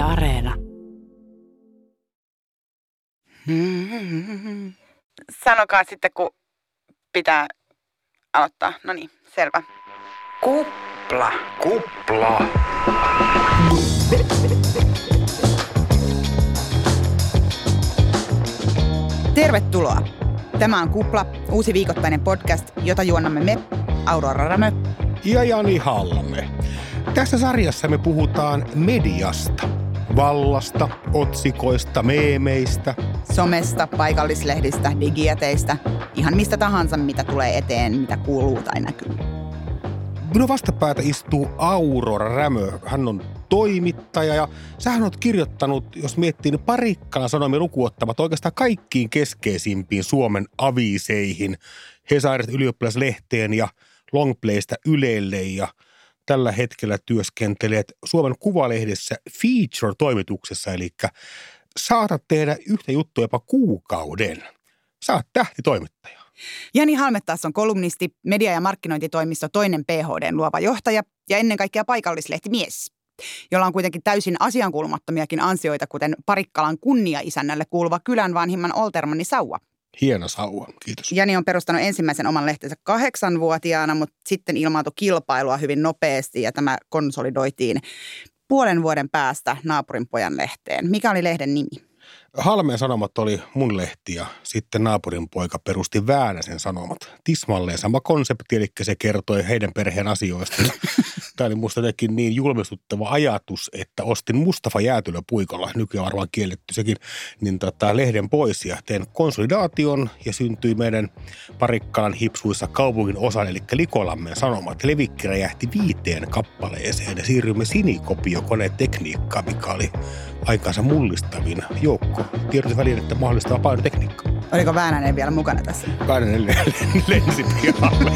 Yle Areena. Sanokaa sitten, kun pitää aloittaa. No niin, selvä. Kupla. Kupla. Tervetuloa. Tämä on Kupla, uusi viikoittainen podcast, jota juonnamme me, Aurora Rämö. Ja Jani Halme. Tässä sarjassa me puhutaan mediasta. Vallasta, otsikoista, meemeistä. Somesta, paikallislehdistä, digijäteistä, ihan mistä tahansa, mitä tulee eteen, mitä kuuluu tai näkyy. Minun vastapäätä istuu Aurora Rämö. Hän on toimittaja ja sähän oot kirjoittanut, jos miettii, niin parikkaan sanomia lukuottamat oikeastaan kaikkiin keskeisimpiin Suomen aviiseihin. Hesarista ylioppilaslehteen ja Longplaystä Ylelle ja tällä hetkellä työskentelet Suomen Kuvalehdessä feature-toimituksessa, eli saatat tehdä yhtä juttua jopa kuukauden. Saat tähtitoimittaja. Jani Halme taas on kolumnisti, media- ja markkinointitoimisto toinen PHDn luova johtaja ja ennen kaikkea paikallislehtimies, jolla on kuitenkin täysin asiankuulumattomiakin ansioita, kuten Parikkalan kunnia-isännälle kuuluva kylän vanhimman Oltermanni Sauva. Hieno sauva, kiitos. Jani on perustanut ensimmäisen oman lehtensä kahdeksanvuotiaana, mutta sitten ilmaantui kilpailua hyvin nopeasti ja tämä konsolidoitiin puolen vuoden päästä naapurin pojan lehteen. Mikä oli lehden nimi? Halmeen sanomat oli mun lehti ja sitten naapurin poika perusti Väänäsen sanomat. Tismalleen sama konsepti, eli se kertoi heidän perheen asioista. Tämä oli musta jotenkin niin julmistuttava ajatus, että ostin Mustafa Jäätylä puikolla, nykyään varmaan kielletty sekin, niin tota, lehden pois ja tein konsolidaation ja syntyi meidän Parikkalan hipsuissa kaupungin osan, eli Likolammen sanomat. Levikki räjähti viiteen kappaleeseen ja siirryimme sinikopiokonetekniikkaan, mikä oli aikansa mullistavin joukko tiedotusvälinettä mahdollistaa paljon tekniikkaa. Oliko Väänänen vielä mukana tässä? Väänänen lensi pihalle.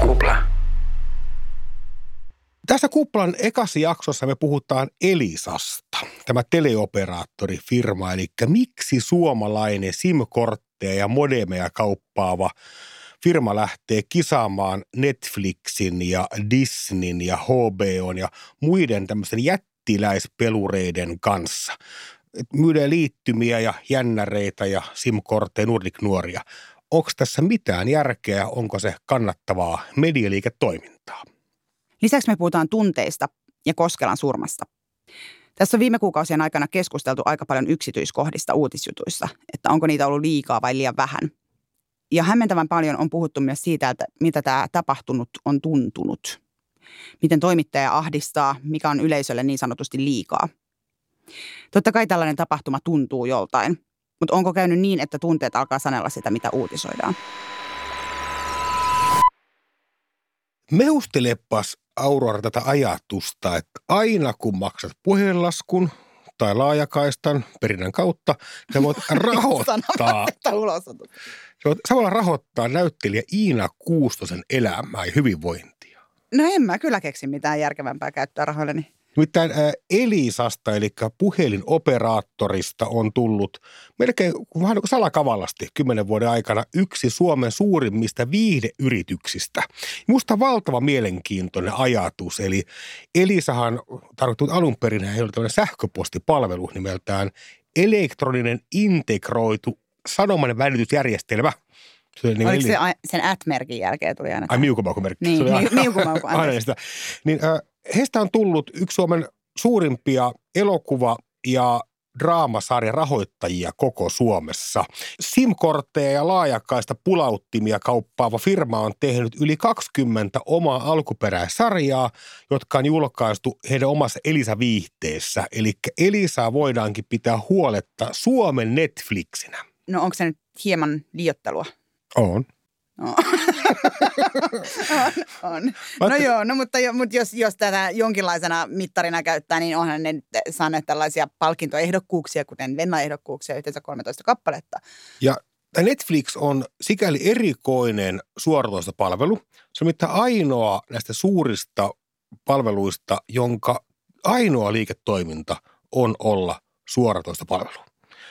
Kupla. Tässä Kuplan ekassa jaksossa me puhutaan Elisasta, tämä teleoperaattorifirma, eli miksi suomalainen SIM-kortteja ja modemeja kauppaava firma lähtee kisaamaan Netflixin ja Disneyn ja HBOn ja muiden tämmöisten jättiläispelureiden kanssa. Et myydään liittymiä ja jännäreitä ja SIM-kortteja Nordic-nuoria. Onko tässä mitään järkeä, onko se kannattavaa medialiiketoimintaa? Lisäksi me puhutaan tunteista ja Koskelan surmasta. Tässä on viime kuukausien aikana keskusteltu aika paljon yksityiskohdista uutisjutuissa, että onko niitä ollut liikaa vai liian vähän. Ja hämmentävän paljon on puhuttu myös siitä, että mitä tämä tapahtunut on tuntunut. Miten toimittaja ahdistaa, mikä on yleisölle niin sanotusti liikaa. Totta kai tällainen tapahtuma tuntuu joltain, mutta onko käynyt niin, että tunteet alkaa sanella sitä, mitä uutisoidaan? Mehustelepas Aurora tätä ajatusta, että aina kun maksat puhelinlaskun tai laajakaistan perinnän kautta, sä voit rahoittaa, että ulosotot. sä voit samalla rahoittaa näyttelijä Iina Kuustosen elämää ja hyvinvointia. No en mä kyllä keksi mitään järkevämpää käyttää rahoilleni. Nimittäin Elisasta, eli puhelinoperaattorista on tullut melkein vähän niin salakavallasti kymmenen vuoden aikana yksi Suomen suurimmista viihdeyrityksistä. Musta valtava mielenkiintoinen ajatus, eli Elisahan tarkoittuu alun perin, hän oli tämmöinen sähköpostipalvelu nimeltään elektroninen integroitu sanoman välitysjärjestelmä. Se oli niin Oliko se sen at-merkin jälkeen tuli aina? Ai miukumaukumerkki. Niin, miu- aina- miukumauku, aina sitä. Niin, äh, heistä on tullut yksi Suomen suurimpia elokuva- ja draamasarjan rahoittajia koko Suomessa. SIM-kortteja ja laajakaista pulauttimia kauppaava firma on tehnyt yli 20 omaa alkuperäisarjaa, jotka on julkaistu heidän omassa Elisa-viihteessä. Eli Elisaa voidaankin pitää huoletta Suomen Netflixinä. No onko se nyt hieman liottelua? On. No. on, on. No joo, no mutta, jo, mutta jos, jos tätä jonkinlaisena mittarina käyttää, niin onhan ne saaneet tällaisia palkintoehdokkuuksia, kuten Venna-ehdokkuuksia, yhteensä 13 kappaletta. Ja Netflix on sikäli erikoinen suoratoistopalvelu. Se on mitään ainoa näistä suurista palveluista, jonka ainoa liiketoiminta on olla suoratoistopalvelu.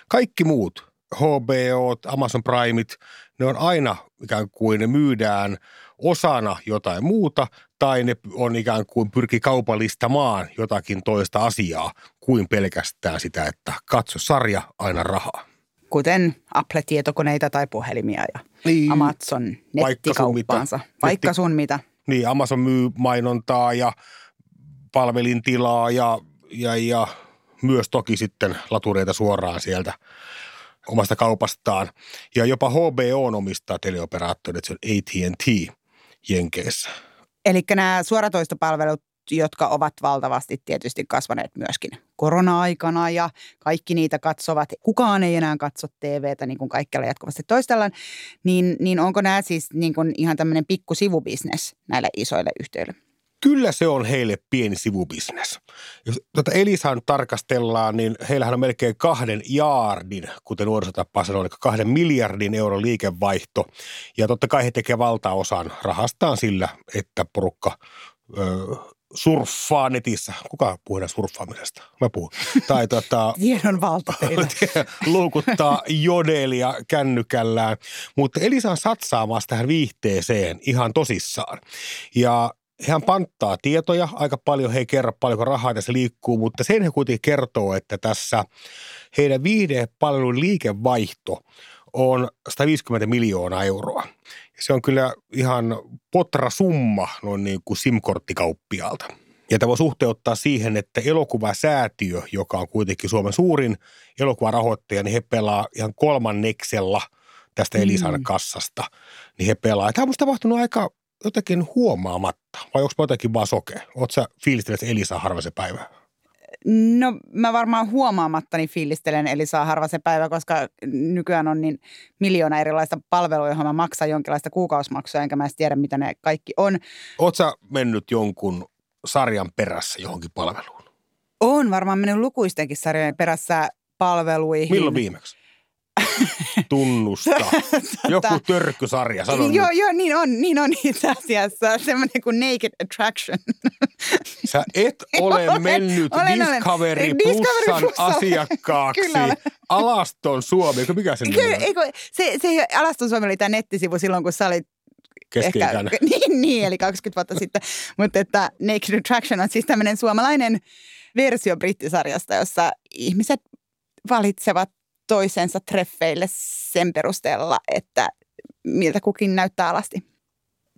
Kaikki muut, HBO, Amazon Primeit, ne on aina ikään kuin ne myydään osana jotain muuta, tai ne on ikään kuin pyrki kaupallistamaan jotakin toista asiaa kuin pelkästään sitä, että katso sarja, aina rahaa. Kuten Apple-tietokoneita tai puhelimia ja Niin, Amazon vaikka sun mitä. nettikauppaansa. Vaikka sun mitä. Niin, Amazon myy mainontaa ja palvelintilaa ja, ja, ja myös toki sitten latureita suoraan sieltä omasta kaupastaan. Ja jopa HBO omistaa teleoperaattorit, se on AT&T Jenkeissä. Eli nämä suoratoistopalvelut, jotka ovat valtavasti tietysti kasvaneet myöskin korona-aikana ja kaikki niitä katsovat. Kukaan ei enää katso TVtä, niin kuin kaikkialla jatkuvasti toistellaan. Niin, niin onko nämä siis niin kuin ihan tämmöinen pikku sivubisnes näille isoille yhtiöille? Kyllä se on heille pieni sivubisnes. Jos tuota Elisaa nyt tarkastellaan, niin heillähän on melkein kahden jaardin, kuten nuorisotapaa sanoo, eli kahden miljardin euron liikevaihto. Ja totta kai he tekevät valtaosan rahastaan sillä, että porukka ö, surffaa netissä. Kuka puhuu surffaamisesta? Mä puhun. Tai tota, Tiedon valta luukuttaa jodelia kännykällään. Mutta Elisa on satsaamassa tähän viihteeseen ihan tosissaan. Ja hän panttaa tietoja aika paljon, he ei kerro paljonko rahaa tässä liikkuu, mutta sen he kuitenkin kertoo, että tässä heidän viihdepalvelun liikevaihto on 150 miljoonaa euroa. Ja se on kyllä ihan potra summa noin niin kuin SIM-korttikauppialta. Ja tämä voi suhteuttaa siihen, että elokuvasäätiö, joka on kuitenkin Suomen suurin elokuvarahoittaja, niin he pelaa ihan kolmanneksella tästä Elisan Mm. kassasta. Niin he pelaa. Tämä on musta tapahtunut aika jotenkin huomaamatta. Vai onko jotenkin vaan soke? Oot sä fiilistellyt Elisa harva se päivä? No mä varmaan huomaamattani fiilistelen Elisaa harva se päivä, koska nykyään on niin miljoona erilaista palvelua, johon mä maksan jonkinlaista kuukausimaksua, enkä mä edes tiedä, mitä ne kaikki on. Oot sä mennyt jonkun sarjan perässä johonkin palveluun? On varmaan mennyt lukuistenkin sarjojen perässä palveluihin. Milloin viimeksi? Tunnusta. Joku törkkysarja, sano Tota- Joo, joo, niin on, niin on itse asiassa. Semmoinen kuin Naked Attraction. Sä et ole Olen, mennyt olen, olen. Discovery Discovery Plusan asiakkaaksi. Kyllä olen. Alaston Suomi, eikö mikä sen Kyllä, eikö, se, se Alaston Suomi oli tämä nettisivu silloin, kun sä olit Keski-ikäinen. niin, niin, eli 20 vuotta sitten. Mutta että Naked Attraction on siis tämmöinen suomalainen versio brittisarjasta, jossa ihmiset valitsevat toisensa treffeille sen perusteella, että miltä kukin näyttää alasti.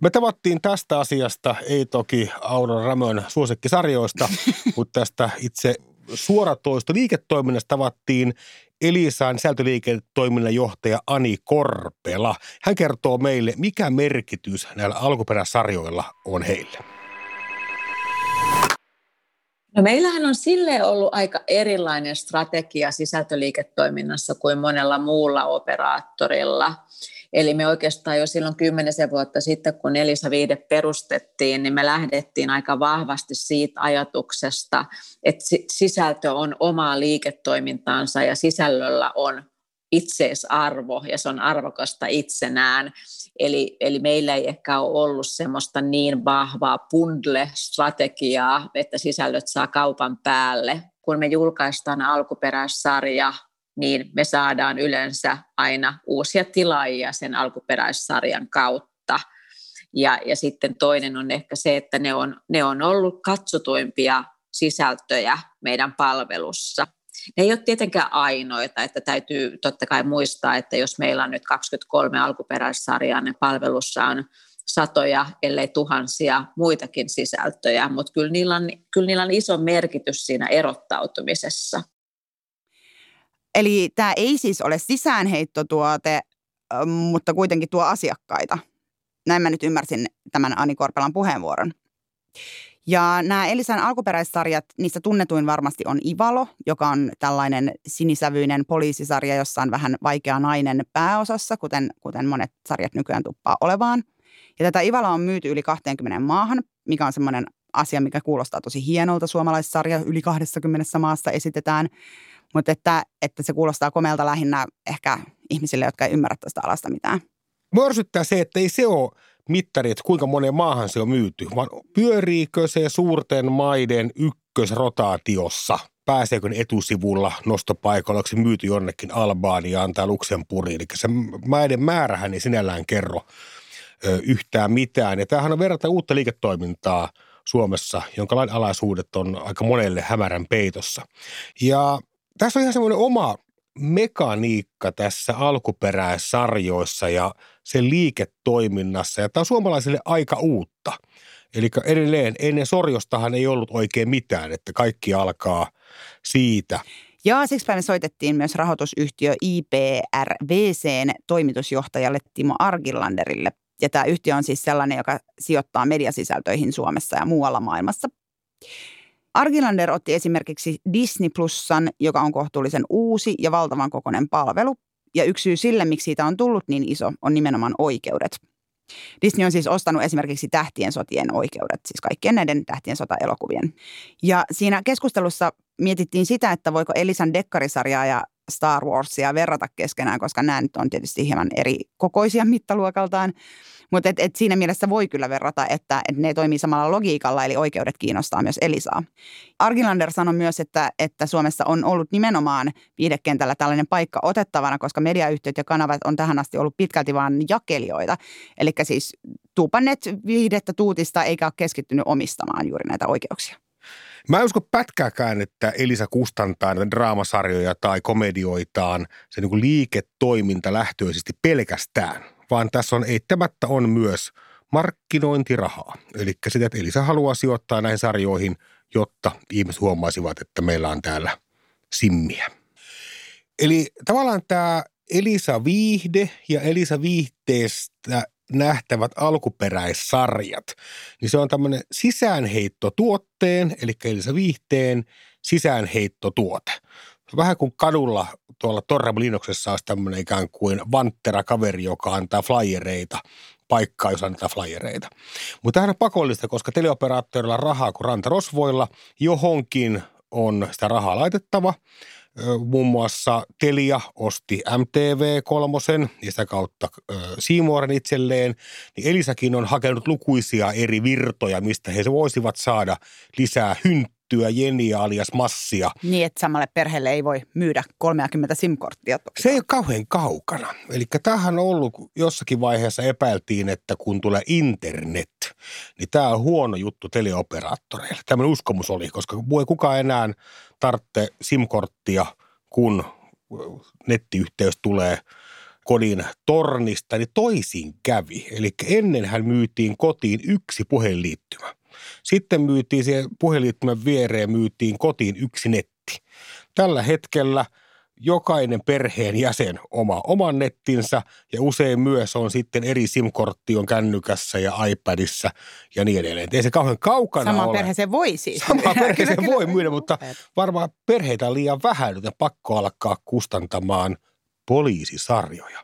Me tavattiin tästä asiasta, ei toki Aurora Ramön suosikkisarjoista, mutta tästä itse suoratoisto liiketoiminnasta tavattiin Elisan sisältöliiketoiminnan johtaja Ani Korpela. Hän kertoo meille, mikä merkitys näillä alkuperäisarjoilla on heille. No meillähän on sille ollut aika erilainen strategia sisältöliiketoiminnassa kuin monella muulla operaattorilla. Eli me oikeastaan jo silloin kymmenisen vuotta sitten, kun Elisa Viide perustettiin, niin me lähdettiin aika vahvasti siitä ajatuksesta, että sisältö on omaa liiketoimintaansa ja sisällöllä on itseisarvo ja se on arvokasta itsenään. Eli, eli meillä ei ehkä ole ollut semmoista niin vahvaa bundle-strategiaa, että sisällöt saa kaupan päälle. Kun me julkaistaan alkuperäissarja, niin me saadaan yleensä aina uusia tilaajia sen alkuperäissarjan kautta. Ja, ja sitten toinen on ehkä se, että ne on, ne on ollut katsotuimpia sisältöjä meidän palvelussa. Ne ei ole tietenkään ainoita, että täytyy totta kai muistaa, että jos meillä on nyt 23 alkuperäissarjaa, niin palvelussa on satoja, ellei tuhansia muitakin sisältöjä, mutta kyllä niillä, on, kyllä niillä on iso merkitys siinä erottautumisessa. Eli tämä ei siis ole sisäänheittotuote, mutta kuitenkin tuo asiakkaita. Näin mä nyt ymmärsin tämän Ani Korpelan puheenvuoron. Ja nämä Elisan alkuperäissarjat, niistä tunnetuin varmasti on Ivalo, joka on tällainen sinisävyinen poliisisarja, jossa on vähän vaikea nainen pääosassa, kuten, kuten monet sarjat nykyään tuppaa olevaan. Ja tätä Ivaloa on myyty yli 20 maahan, mikä on semmoinen asia, mikä kuulostaa tosi hienolta. Suomalaissarja yli 20 maassa esitetään, mutta että, että se kuulostaa komealta lähinnä ehkä ihmisille, jotka ei ymmärrä tästä alasta mitään. Mörsyttää se, että ei se ole mittari, että kuinka moneen maahan se on myyty, vaan pyöriikö se suurten maiden ykkösrotaatiossa? Pääseekö ne etusivulla nostopaikalla, onko se myyty jonnekin Albaaniaan tai Luxemburgiin? Eli se maiden määrähän ei sinällään kerro ö, yhtään mitään. Ja tämähän on verrata uutta liiketoimintaa Suomessa, jonka lainalaisuudet on aika monelle hämärän peitossa. Ja tässä on ihan semmoinen oma mekaniikka tässä alkuperäissarjoissa ja sen liiketoiminnassa. Ja tämä on suomalaisille aika uutta. Eli edelleen ennen Sorjostahan ei ollut oikein mitään, että kaikki alkaa siitä. Ja siksi me soitettiin myös rahoitusyhtiö IPRVCn toimitusjohtajalle Timo Argilanderille. Ja tämä yhtiö on siis sellainen, joka sijoittaa mediasisältöihin Suomessa ja muualla maailmassa. Argilander otti esimerkiksi Disney Plusan, joka on kohtuullisen uusi ja valtavan kokoinen palvelu. Ja yksi syy sille, miksi siitä on tullut niin iso, on nimenomaan oikeudet. Disney on siis ostanut esimerkiksi Tähtien sotien oikeudet, siis kaikkien näiden Tähtien sota-elokuvien. Ja siinä keskustelussa mietittiin sitä, että voiko Elisan dekkarisarjaa ja Star Warsia verrata keskenään, koska nämä nyt on tietysti hieman eri kokoisia mittaluokaltaan. Mutta et, et siinä mielessä voi kyllä verrata, että et ne toimii samalla logiikalla, eli oikeudet kiinnostaa myös Elisaa. Argilander sanoi myös, että, että Suomessa on ollut nimenomaan viidekentällä tällainen paikka otettavana, koska mediayhtiöt ja kanavat on tähän asti ollut pitkälti vain jakelijoita. Eli siis tuupanneet viihdettä tuutista eikä ole keskittynyt omistamaan juuri näitä oikeuksia. Mä en usko pätkääkään, että Elisa kustantaa näitä draamasarjoja tai komedioitaan se niin liiketoiminta lähtöisesti pelkästään, vaan tässä on eittämättä on myös markkinointirahaa. Eli sitä, että Elisa haluaa sijoittaa näihin sarjoihin, jotta ihmiset huomaisivat, että meillä on täällä simmiä. Eli tavallaan tämä Elisa Viihde ja Elisa Viihteestä nähtävät alkuperäissarjat, niin se on tämmöinen sisäänheittotuotteen, eli Elisa Viihteen sisäänheittotuote. Vähän kuin kadulla tuolla Torremalinoksessa olisi tämmöinen ikään kuin vanttera-kaveri, joka antaa flyereita paikkaa, jos annetaan flyereita. Mutta tämähän on pakollista, koska teleoperaattorilla on rahaa kuin rantarosvoilla. Johonkin on sitä rahaa laitettava – Muun muassa Telia osti MTV3 ja sitä kautta Siimoren itselleen. Niin Elisakin on hakenut lukuisia eri virtoja, mistä he voisivat saada lisää hynttyä, jeniä alias massia. Niin, että samalle perheelle ei voi myydä 30 SIM-korttia. Se ei ole kauhean kaukana. Eli tämähän on ollut jossakin vaiheessa epäiltiin, että kun tulee internet, niin tämä on huono juttu teleoperaattoreille. Tämmöinen uskomus oli, koska voi kukaan enää tarvitse SIM-korttia, kun nettiyhteys tulee kodin tornista, niin toisin kävi. Eli ennen hän myytiin kotiin yksi puhelinliittymä. Sitten myytiin siihen puhelinliittymän viereen, myytiin kotiin yksi netti. Tällä hetkellä – jokainen perheen jäsen oma oman nettinsä ja usein myös on sitten eri SIM-kortti on kännykässä ja iPadissa ja niin edelleen. Ei se kauhean kaukana Sama ole. perhe se voi siis. Sama perhe se voi myydä, mutta varmaan perheitä on liian vähän, joten pakko alkaa kustantamaan poliisisarjoja.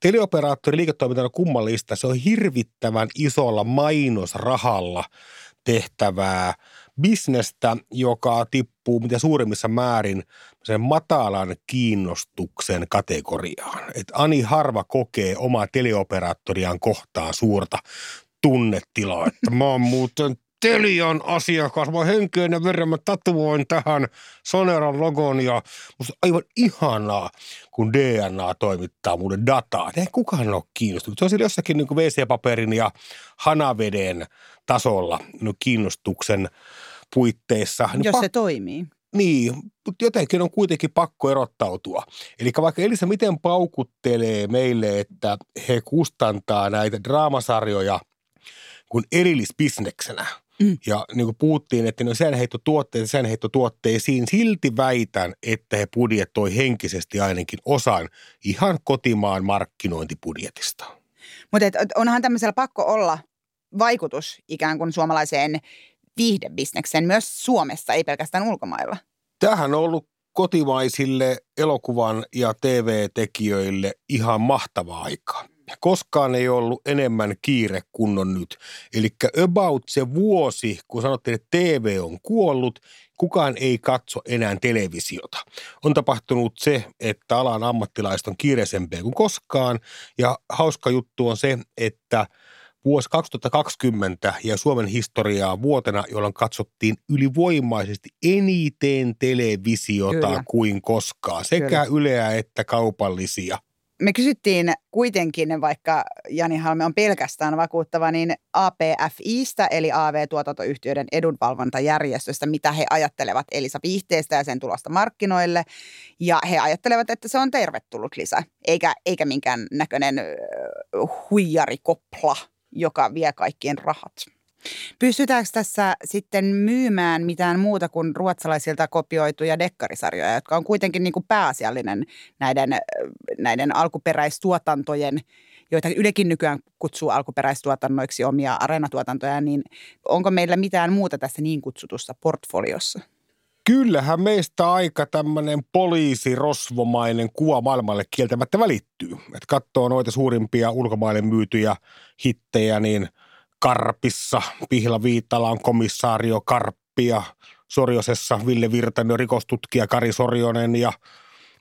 Teleoperaattori liiketoiminta on kummallista. Se on hirvittävän isolla mainosrahalla tehtävää bisnestä, joka tippuu mitä suurimmissa määrin sen matalan kiinnostuksen kategoriaan. Et Ani harva kokee omaa teleoperaattoriaan kohtaan suurta tunnetilaa, että mä oon muuten Telian asiakas, mä henkeen ja veren mä tatuoin tähän Soneran logon ja musta aivan ihanaa, kun DNA toimittaa mulle dataa. Eihän kukaan ole kiinnostunut. Se on siellä jossakin niin WC-paperin ja hanaveden tasolla niin kiinnostuksen puitteissa. Niin Jos pak- se toimii. Niin, mutta jotenkin on kuitenkin pakko erottautua. Eli vaikka Elisa miten paukuttelee meille, että he kustantaa näitä draamasarjoja kuin erillisbisneksenä, Mm. Ja niin kuin puhuttiin, että on säänheittotuotteet säänheittotuotteisiin, silti väitän, että he budjettoi henkisesti ainakin osan ihan kotimaan markkinointibudjetista. Mutta onhan tämmöisellä pakko olla vaikutus ikään kuin suomalaiseen viihdebisnekseen myös Suomessa, ei pelkästään ulkomailla. Tähän on ollut kotimaisille elokuvan ja TV-tekijöille ihan mahtava aika. Koskaan ei ollut enemmän kiire kuin on nyt. Eli about se vuosi, kun sanottiin, että TV on kuollut, kukaan ei katso enää televisiota. On tapahtunut se, että alan ammattilaiset on kiireisempää kuin koskaan. Ja hauska juttu on se, että – Vuosi 2020 ja Suomen historiaa vuotena, jolloin katsottiin ylivoimaisesti eniten televisiota Kyllä. kuin koskaan, sekä Kyllä. yleä että kaupallisia. Me kysyttiin kuitenkin, vaikka Jani Halme on pelkästään vakuuttava, niin APFIstä eli AV-tuotantoyhtiöiden edunvalvontajärjestöstä, mitä he ajattelevat Elisa Viihteestä ja sen tulosta markkinoille. Ja he ajattelevat, että se on tervetullut lisä, eikä, eikä minkään näköinen huijarikopla, joka vie kaikkien rahat. Pystytäänkö tässä sitten myymään mitään muuta kuin ruotsalaisilta kopioituja dekkarisarjoja, jotka on kuitenkin niin kuin pääasiallinen näiden, näiden alkuperäistuotantojen, joita Ylekin nykyään kutsuu alkuperäistuotannoiksi omia areenatuotantoja, niin onko meillä mitään muuta tässä niin kutsutussa portfoliossa? Kyllähän meistä aika tämmöinen poliisirosvomainen kuva maailmalle kieltämättä välittyy. Että katsoo noita suurimpia ulkomaille myytyjä hittejä, niin – Karpissa, Pihla Viitalan komissaario Karppia, Sorjosessa Ville Virtanen, rikostutkija Kari Sorjonen ja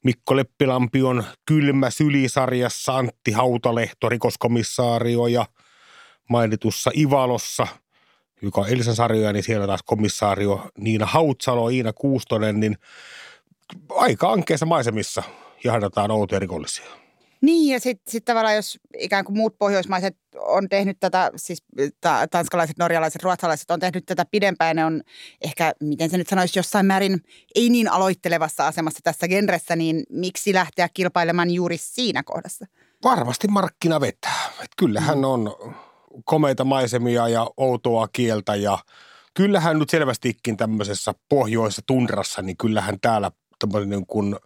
Mikko Leppilampi on kylmä sylisarjassa, Antti Hautalehto, rikoskomissaario ja mainitussa Ivalossa, joka on Elisan sarjoja, niin siellä taas komissaario Niina Hautsalo, Iina Kuustonen, niin aika ankeissa maisemissa jahdataan outoja rikollisia. Niin ja sitten sit tavallaan jos ikään kuin muut pohjoismaiset on tehnyt tätä, siis tanskalaiset, norjalaiset, ruotsalaiset on tehnyt tätä pidempään, ne on ehkä, miten se nyt sanoisi, jossain määrin ei niin aloittelevassa asemassa tässä genressä, niin miksi lähteä kilpailemaan juuri siinä kohdassa? Varmasti markkina vetää. Et kyllähän mm. on komeita maisemia ja outoa kieltä ja kyllähän nyt selvästikin tämmöisessä pohjoisessa tundrassa, niin kyllähän täällä tämmöinen niin kuin –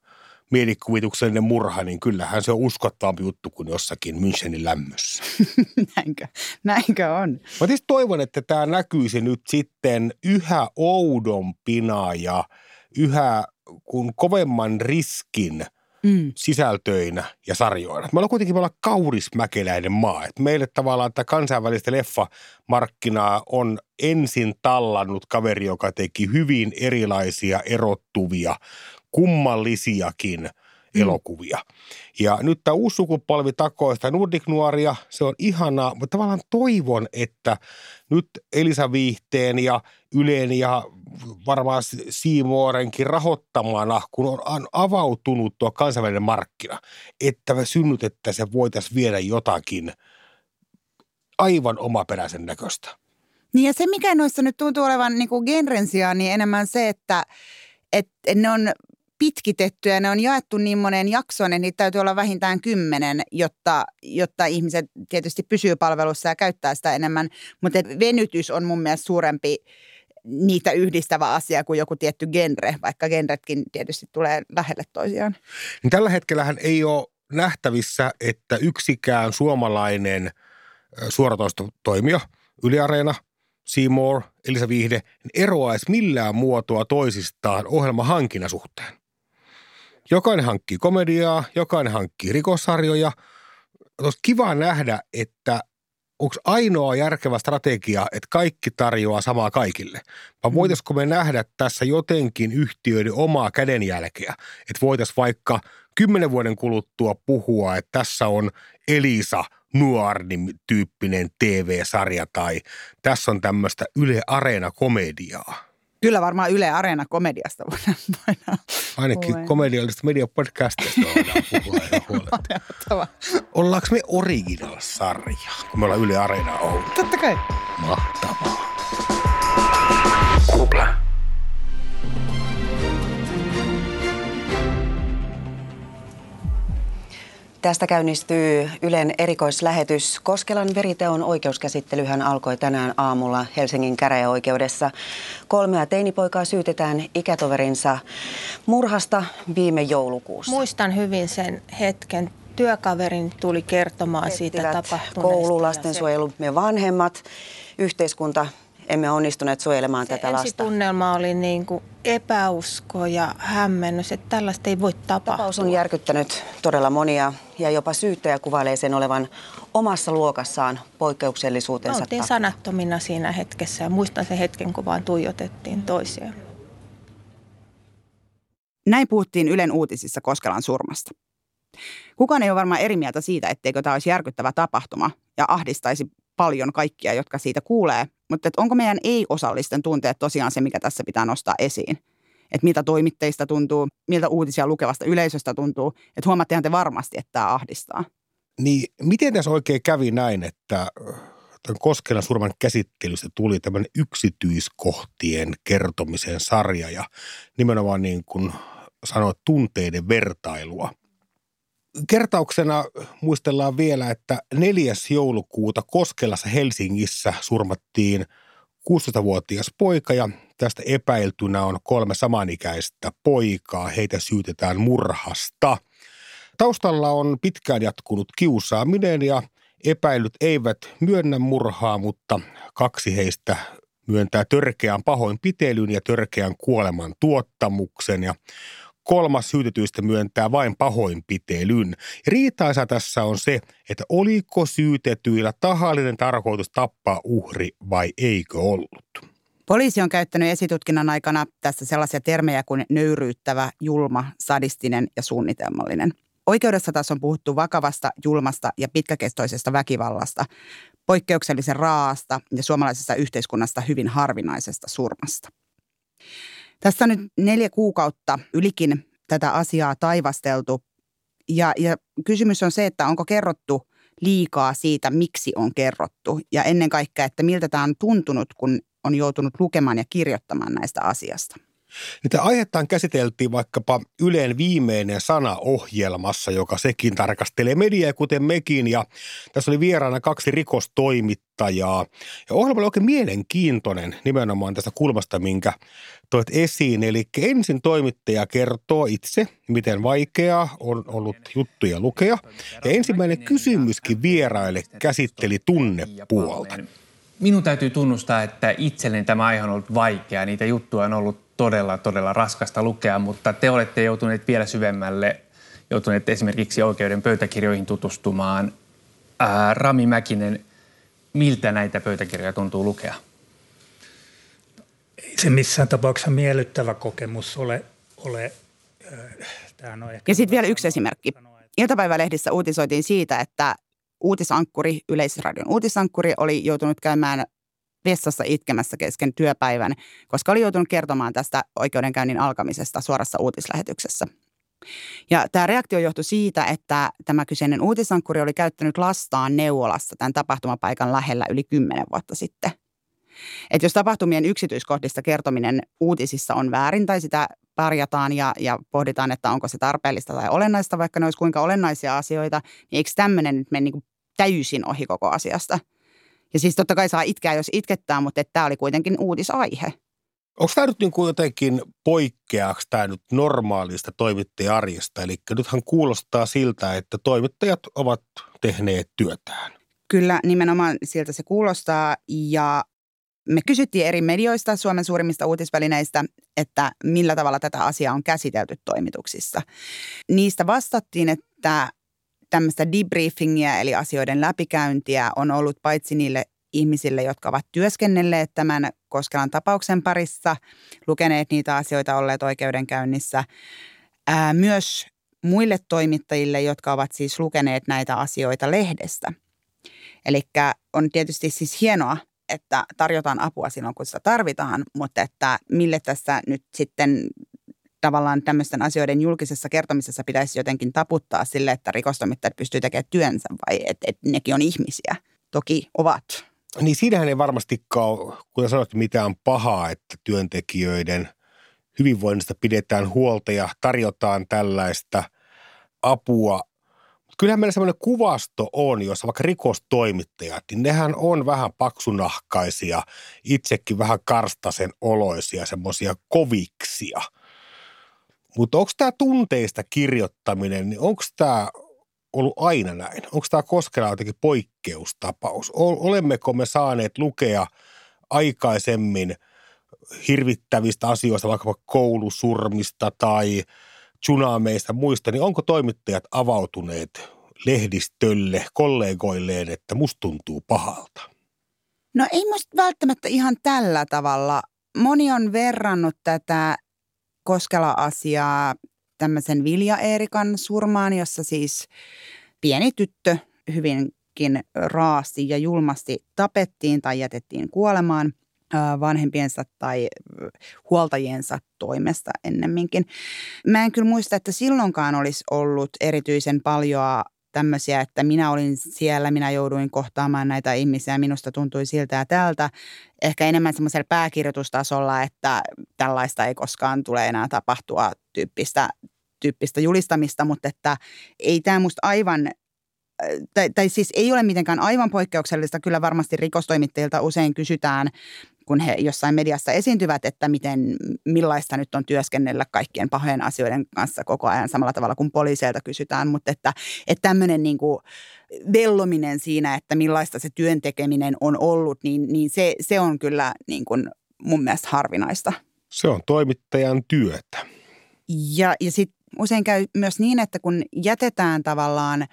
mielikuvituksellinen murha, niin kyllähän se on uskottavampi juttu kuin jossakin Münchenin lämmössä. näinkö, näinkö on? Mä tietysti toivon, että tämä näkyisi nyt sitten yhä oudompina ja yhä kun kovemman riskin mm. sisältöinä ja sarjoina. Me ollaan kuitenkin me ollaan kaurismäkeläinen maa. Et meille tavallaan tämä kansainvälistä leffamarkkinaa on ensin tallannut kaveri, joka teki hyvin erilaisia erottuvia kummallisiakin mm. elokuvia. Ja nyt tämä uusi sukupolvi takoo sitä Nordic-nuoria, se on ihanaa, mutta tavallaan toivon, että nyt Elisa Viihteen ja Yleen ja varmaan Siimoorenkin rahoittamana, kun on avautunut tuo kansainvälinen markkina, että me synnytettäisiin se voitaisiin viedä jotakin aivan omaperäisen näköistä. Niin ja se, mikä noissa nyt tuntuu olevan niin kuin genren sijaan, niin enemmän se, että, että ne on pitkitettyjä, ne on jaettu niin moneen jaksoon, että niitä täytyy olla vähintään kymmenen, jotta, jotta ihmiset tietysti pysyy palvelussa ja käyttää sitä enemmän. Mutta venytys on mun mielestä suurempi niitä yhdistävä asia kuin joku tietty genre, vaikka genretkin tietysti tulee lähelle toisiaan. Niin tällä hetkellähän ei ole nähtävissä, että yksikään suomalainen suoratoistotoimija, Yle Areena, Seymour, Elisa Viihde, eroaisi millään muotoa toisistaan ohjelmahankinnan suhteen. Jokainen hankkii komediaa, jokainen hankkii rikossarjoja. Olisi kiva nähdä, että onko ainoa järkevä strategia, että kaikki tarjoaa samaa kaikille? Vai mm. voitaisiko me nähdä tässä jotenkin yhtiöiden omaa kädenjälkeä? Että voitaisiin vaikka kymmenen vuoden kuluttua puhua, että tässä on Elisa Nuarni-tyyppinen TV-sarja tai tässä on tämmöistä Yle Areena-komediaa. Kyllä varmaan Yle Areena komediasta voidaan, voidaan Ainakin puhua. komediallisesta mediapodcastista voidaan puhua Ollaanko me original-sarja, kun me ollaan Yle Areena ollut? Totta kai. Mahtavaa. Kupla. Tästä käynnistyy Ylen erikoislähetys. Koskelan veriteon oikeuskäsittelyhän alkoi tänään aamulla Helsingin käräjäoikeudessa. Kolmea teinipoikaa syytetään ikätoverinsa murhasta viime joulukuussa. Muistan hyvin sen hetken. Työkaverin tuli kertomaan siitä tapahtuneesta. Koulu, lastensuojelu, me vanhemmat, yhteiskunta emme onnistuneet suojelemaan se tätä lasta. tunnelma oli niin kuin epäusko ja hämmennys, että tällaista ei voi tapahtua. Tapaus on järkyttänyt todella monia ja jopa syyttäjä kuvailee sen olevan omassa luokassaan poikkeuksellisuutensa Oltiin takia. sanattomina siinä hetkessä ja muistan sen hetken, kun vaan tuijotettiin toisiaan. Näin puhuttiin Ylen uutisissa Koskelan surmasta. Kukaan ei ole varmaan eri mieltä siitä, etteikö tämä olisi järkyttävä tapahtuma ja ahdistaisi paljon kaikkia, jotka siitä kuulee. Mutta onko meidän ei-osallisten tunteet tosiaan se, mikä tässä pitää nostaa esiin? Että mitä toimitteista tuntuu, miltä uutisia lukevasta yleisöstä tuntuu. Että huomattehan te varmasti, että tämä ahdistaa. Niin miten tässä oikein kävi näin, että tämän Koskelan surman käsittelystä tuli tämmöinen yksityiskohtien kertomisen sarja ja nimenomaan niin kuin sanoit, tunteiden vertailua. Kertauksena muistellaan vielä, että 4. joulukuuta Koskelassa Helsingissä surmattiin 16-vuotias poika ja tästä epäiltynä on kolme samanikäistä poikaa. Heitä syytetään murhasta. Taustalla on pitkään jatkunut kiusaaminen ja epäilyt eivät myönnä murhaa, mutta kaksi heistä myöntää törkeän pahoinpitelyn ja törkeän kuoleman tuottamuksen ja kolmas syytetyistä myöntää vain pahoinpitelyn. Riitaisa tässä on se, että oliko syytetyillä tahallinen tarkoitus tappaa uhri vai eikö ollut. Poliisi on käyttänyt esitutkinnan aikana tässä sellaisia termejä kuin nöyryyttävä, julma, sadistinen ja suunnitelmallinen. Oikeudessa taas on puhuttu vakavasta, julmasta ja pitkäkestoisesta väkivallasta, poikkeuksellisen raasta ja suomalaisessa yhteiskunnasta hyvin harvinaisesta surmasta. Tässä on nyt neljä kuukautta ylikin tätä asiaa taivasteltu. Ja, ja kysymys on se, että onko kerrottu liikaa siitä, miksi on kerrottu. Ja ennen kaikkea, että miltä tämä on tuntunut, kun on joutunut lukemaan ja kirjoittamaan näistä asiasta. Niitä aihettaan käsiteltiin vaikkapa Yleen viimeinen sana ohjelmassa, joka sekin tarkastelee mediaa kuten mekin. Ja tässä oli vieraana kaksi rikostoimittajaa. Ja ohjelma oli oikein mielenkiintoinen nimenomaan tästä kulmasta, minkä toit esiin. Eli ensin toimittaja kertoo itse, miten vaikeaa on ollut juttuja lukea. Ja ensimmäinen kysymyskin vieraille käsitteli tunnepuolta. Minun täytyy tunnustaa, että itselleni tämä aihe on ollut vaikea. Niitä juttuja on ollut todella, todella raskasta lukea, mutta te olette joutuneet vielä syvemmälle, joutuneet esimerkiksi oikeuden pöytäkirjoihin tutustumaan. Ää, Rami Mäkinen, miltä näitä pöytäkirjoja tuntuu lukea? Ei se missään tapauksessa miellyttävä kokemus ole. ole äh, no ja sitten vielä yksi esimerkki. Iltapäivälehdissä uutisoitiin siitä, että uutisankkuri, Yleisradion uutisankkuri oli joutunut käymään vessassa itkemässä kesken työpäivän, koska oli joutunut kertomaan tästä oikeudenkäynnin alkamisesta suorassa uutislähetyksessä. Ja tämä reaktio johtui siitä, että tämä kyseinen uutisankkuri oli käyttänyt lastaan neuvolassa tämän tapahtumapaikan lähellä yli kymmenen vuotta sitten. että jos tapahtumien yksityiskohdista kertominen uutisissa on väärin tai sitä parjataan ja, ja pohditaan, että onko se tarpeellista tai olennaista, vaikka ne olisi kuinka olennaisia asioita, niin eikö tämmöinen nyt mene niin täysin ohi koko asiasta – ja siis totta kai saa itkeä, jos itkettää, mutta tämä oli kuitenkin uutisaihe. Onko tämä nyt niin kuin jotenkin poikkeaako tämä nyt normaalista toimittaja-arjesta? Eli nythän kuulostaa siltä, että toimittajat ovat tehneet työtään. Kyllä, nimenomaan siltä se kuulostaa. Ja me kysyttiin eri medioista, Suomen suurimmista uutisvälineistä, että millä tavalla tätä asiaa on käsitelty toimituksissa. Niistä vastattiin, että tämmöistä debriefingiä eli asioiden läpikäyntiä on ollut paitsi niille ihmisille, jotka ovat työskennelleet tämän Koskelan tapauksen parissa, lukeneet niitä asioita, olleet oikeudenkäynnissä, ää, myös muille toimittajille, jotka ovat siis lukeneet näitä asioita lehdestä. Eli on tietysti siis hienoa, että tarjotaan apua silloin, kun sitä tarvitaan, mutta että mille tässä nyt sitten tavallaan tämmöisten asioiden julkisessa kertomisessa pitäisi jotenkin taputtaa sille, että rikostoimittajat pystyy tekemään työnsä vai että et nekin on ihmisiä. Toki ovat. Niin siinähän ei varmastikaan ole, kuten sanoit, mitään pahaa, että työntekijöiden hyvinvoinnista pidetään huolta ja tarjotaan tällaista apua. Kyllähän meillä sellainen kuvasto on, jossa vaikka rikostoimittajat, niin nehän on vähän paksunahkaisia, itsekin vähän karstasen oloisia, semmoisia koviksia – mutta onko tämä tunteista kirjoittaminen, niin onko tämä ollut aina näin? Onko tämä Koskela jotenkin poikkeustapaus? Olemmeko me saaneet lukea aikaisemmin hirvittävistä asioista, vaikka koulusurmista tai tsunameista muista, niin onko toimittajat avautuneet lehdistölle, kollegoilleen, että musta tuntuu pahalta? No ei musta välttämättä ihan tällä tavalla. Moni on verrannut tätä Koskela-asiaa tämmöisen Vilja Eerikan surmaan, jossa siis pieni tyttö hyvinkin raasti ja julmasti tapettiin tai jätettiin kuolemaan. vanhempiensa tai huoltajiensa toimesta ennemminkin. Mä en kyllä muista, että silloinkaan olisi ollut erityisen paljon tämmöisiä, että minä olin siellä, minä jouduin kohtaamaan näitä ihmisiä, minusta tuntui siltä ja tältä. Ehkä enemmän semmoisella pääkirjoitustasolla, että tällaista ei koskaan tule enää tapahtua tyyppistä, tyyppistä julistamista, mutta että ei tämä musta aivan tai, tai siis ei ole mitenkään aivan poikkeuksellista. Kyllä varmasti rikostoimittajilta usein kysytään kun he jossain mediassa esiintyvät, että miten, millaista nyt on työskennellä kaikkien pahojen asioiden kanssa koko ajan samalla tavalla kuin poliiseilta kysytään, mutta että, että tämmöinen niin kuin vellominen siinä, että millaista se työn tekeminen on ollut, niin, niin se, se on kyllä niin kuin mun mielestä harvinaista. Se on toimittajan työtä. Ja, ja sitten usein käy myös niin, että kun jätetään tavallaan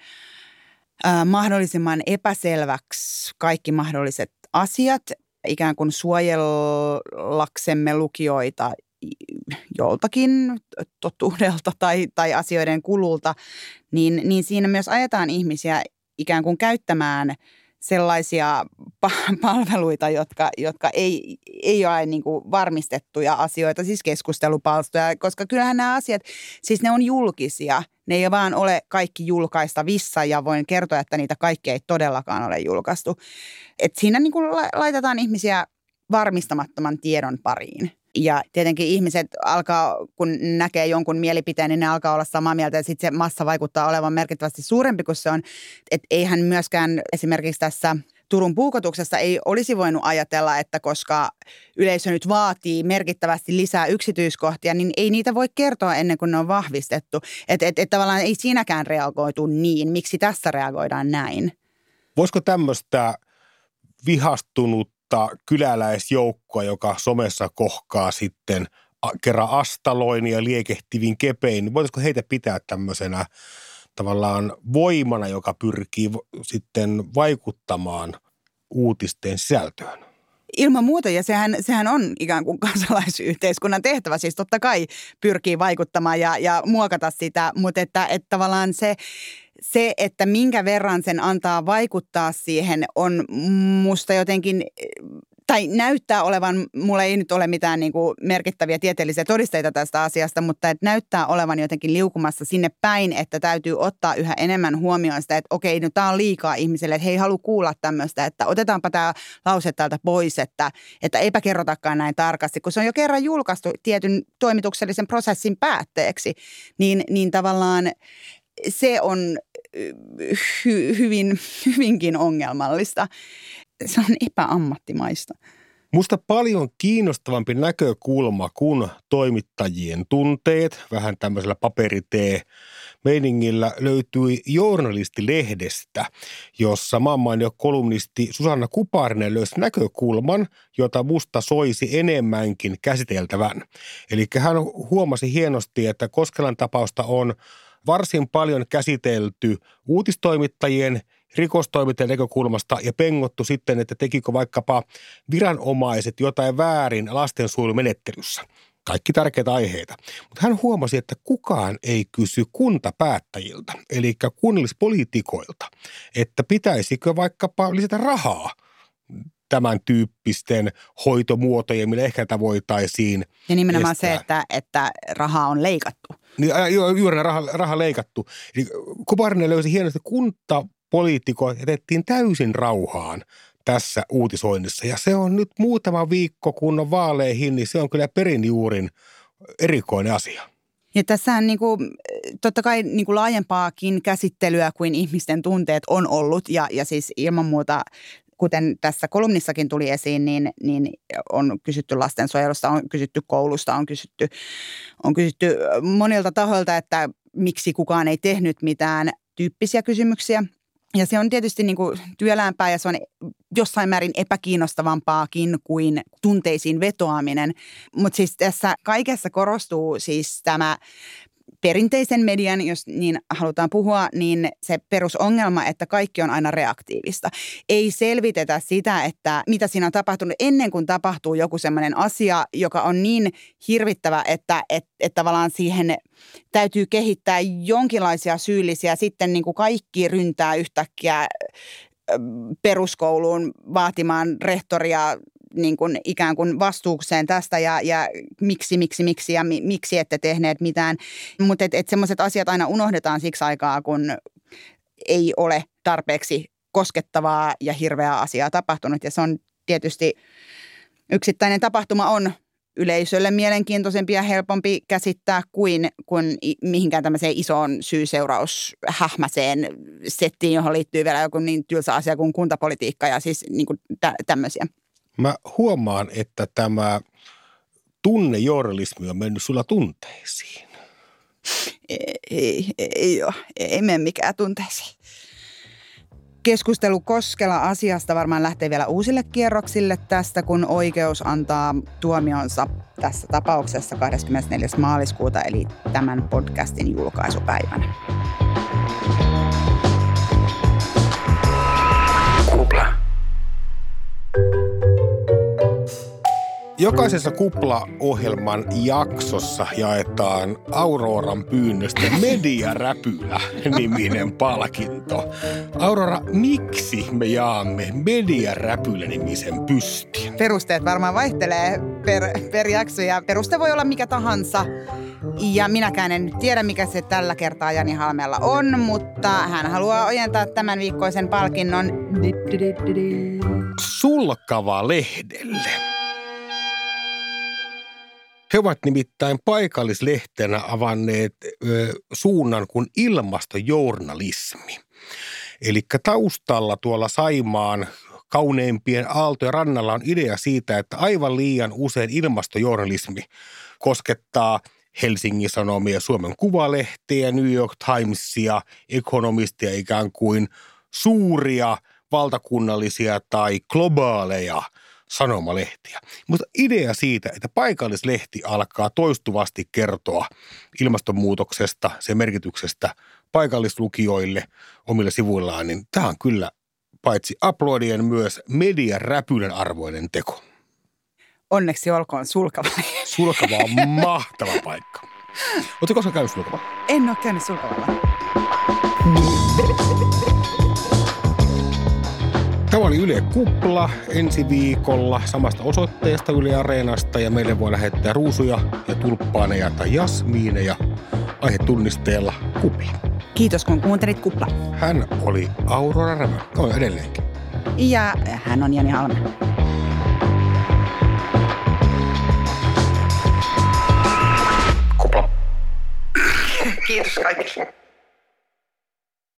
mahdollisimman epäselväksi kaikki mahdolliset asiat, ikään kuin suojellaksemme lukijoita joltakin totuudelta tai, tai asioiden kululta, niin, niin siinä myös ajetaan ihmisiä ikään kuin käyttämään sellaisia palveluita, jotka, jotka ei, ei ole niin kuin varmistettuja asioita, siis keskustelupalstoja, koska kyllähän nämä asiat, siis ne on julkisia. Ne ei vaan ole kaikki julkaistavissa ja voin kertoa, että niitä kaikki ei todellakaan ole julkaistu. Et siinä niin kuin laitetaan ihmisiä varmistamattoman tiedon pariin. Ja tietenkin ihmiset alkaa, kun näkee jonkun mielipiteen, niin ne alkaa olla samaa mieltä ja sitten se massa vaikuttaa olevan merkittävästi suurempi kuin se on. Että eihän myöskään esimerkiksi tässä Turun puukotuksessa ei olisi voinut ajatella, että koska yleisö nyt vaatii merkittävästi lisää yksityiskohtia, niin ei niitä voi kertoa ennen kuin ne on vahvistettu. Että et, et tavallaan ei siinäkään reagoitu niin. Miksi tässä reagoidaan näin? Voisiko tämmöistä vihastunutta kyläläisjoukkoa, joka somessa kohkaa sitten kerran astaloin ja liekehtivin kepein, niin voitaisiko heitä pitää tämmöisenä tavallaan voimana, joka pyrkii sitten vaikuttamaan uutisten sisältöön? Ilman muuta, ja sehän, sehän on ikään kuin kansalaisyhteiskunnan tehtävä, siis totta kai pyrkii vaikuttamaan ja, ja muokata sitä, mutta että, että tavallaan se, se, että minkä verran sen antaa vaikuttaa siihen, on musta jotenkin tai näyttää olevan, mulla ei nyt ole mitään niin kuin merkittäviä tieteellisiä todisteita tästä asiasta, mutta että näyttää olevan jotenkin liukumassa sinne päin, että täytyy ottaa yhä enemmän huomioon sitä, että okei, nyt tämä on liikaa ihmiselle, että he ei halua kuulla tämmöistä, että otetaanpa tämä lause täältä pois, että, että eipä kerrotakaan näin tarkasti, kun se on jo kerran julkaistu tietyn toimituksellisen prosessin päätteeksi, niin, niin tavallaan se on hy, hyvin, hyvinkin ongelmallista se on epäammattimaista. Musta paljon kiinnostavampi näkökulma kuin toimittajien tunteet, vähän tämmöisellä paperitee meiningillä löytyi journalistilehdestä, jossa maanmainio kolumnisti Susanna Kuparinen löysi näkökulman, jota musta soisi enemmänkin käsiteltävän. Eli hän huomasi hienosti, että Koskelan tapausta on varsin paljon käsitelty uutistoimittajien rikostoimittajan näkökulmasta ja pengottu sitten, että tekikö vaikkapa viranomaiset jotain väärin lastensuojelumenettelyssä. Kaikki tärkeitä aiheita. Mutta hän huomasi, että kukaan ei kysy kuntapäättäjiltä, eli kunnallispoliitikoilta, että pitäisikö vaikkapa lisätä rahaa tämän tyyppisten hoitomuotojen, millä ehkä tätä voitaisiin Ja nimenomaan estää. se, että, että rahaa on leikattu. Niin, juuri raha, raha leikattu. Eli Kuparinen löysi hienosti kunta poliitikot jätettiin täysin rauhaan tässä uutisoinnissa. Ja se on nyt muutama viikko, kun on vaaleihin, niin se on kyllä perinjuurin erikoinen asia. Ja tässä on niin kuin, totta kai niin kuin laajempaakin käsittelyä kuin ihmisten tunteet on ollut ja, ja siis ilman muuta kuten tässä kolumnissakin tuli esiin, niin, niin on kysytty lastensuojelusta, on kysytty koulusta, on kysytty, on kysytty monilta tahoilta, että miksi kukaan ei tehnyt mitään tyyppisiä kysymyksiä. Ja se on tietysti niin kuin työlämpää ja se on jossain määrin epäkiinnostavampaakin kuin tunteisiin vetoaminen. Mutta siis tässä kaikessa korostuu siis tämä perinteisen median, jos niin halutaan puhua, niin se perusongelma, että kaikki on aina reaktiivista. Ei selvitetä sitä, että mitä siinä on tapahtunut ennen kuin tapahtuu joku sellainen asia, joka on niin hirvittävä, että, että, että tavallaan siihen täytyy kehittää jonkinlaisia syyllisiä. Sitten niin kuin kaikki ryntää yhtäkkiä peruskouluun vaatimaan rehtoria niin kuin ikään kuin vastuukseen tästä ja, ja miksi, miksi, miksi ja mi, miksi ette tehneet mitään. Mutta et, et semmoiset asiat aina unohdetaan siksi aikaa, kun ei ole tarpeeksi koskettavaa ja hirveää asiaa tapahtunut. Ja se on tietysti yksittäinen tapahtuma on yleisölle mielenkiintoisempi ja helpompi käsittää kuin, kuin mihinkään tämmöiseen isoon syy-seuraus hähmäseen settiin, johon liittyy vielä joku niin tylsä asia kuin kuntapolitiikka ja siis niin kuin tä- tämmöisiä. Mä huomaan, että tämä tunnejournalismi on mennyt sulla tunteisiin. Ei, ei, ei ole. Ei mene mikään tunteisiin. Keskustelu Koskela-asiasta varmaan lähtee vielä uusille kierroksille tästä, kun oikeus antaa tuomionsa tässä tapauksessa 24. maaliskuuta, eli tämän podcastin julkaisupäivänä. Jokaisessa Kupla-ohjelman jaksossa jaetaan Auroran pyynnöstä Mediaräpylä-niminen palkinto. Aurora, miksi me jaamme Mediaräpylä-nimisen pystin? Perusteet varmaan vaihtelee per, per jakso ja peruste voi olla mikä tahansa. Ja minäkään en tiedä, mikä se tällä kertaa Jani Halmella on, mutta hän haluaa ojentaa tämän viikkoisen palkinnon Sulkava lehdelle. He ovat nimittäin paikallislehtenä avanneet ö, suunnan kuin ilmastojournalismi. Eli taustalla tuolla Saimaan kauneimpien aaltojen rannalla on idea siitä, että aivan liian usein ilmastojournalismi koskettaa Helsingin Sanomia, Suomen Kuvalehtiä, New York Timesia, ekonomistia ikään kuin suuria valtakunnallisia tai globaaleja – sanomalehtiä. Mutta idea siitä, että paikallislehti alkaa toistuvasti kertoa ilmastonmuutoksesta, sen merkityksestä paikallislukijoille omilla sivuillaan, niin tämä on kyllä paitsi aplodien myös median räpylän arvoinen teko. Onneksi olkoon sulkava. Sulkava on mahtava paikka. Oletko koskaan käynyt sulkava? En ole käynyt sulkavalla. Oli Yle Kupla ensi viikolla samasta osoitteesta Yle Areenasta ja meille voi lähettää ruusuja ja tulppaaneja tai jasmiineja aihetunnisteella Kupla. Kiitos kun kuuntelit Kupla. Hän oli Aurora Rämä. On edelleenkin. Ja hän on Jani Halme. Kupla. Kiitos kaikille.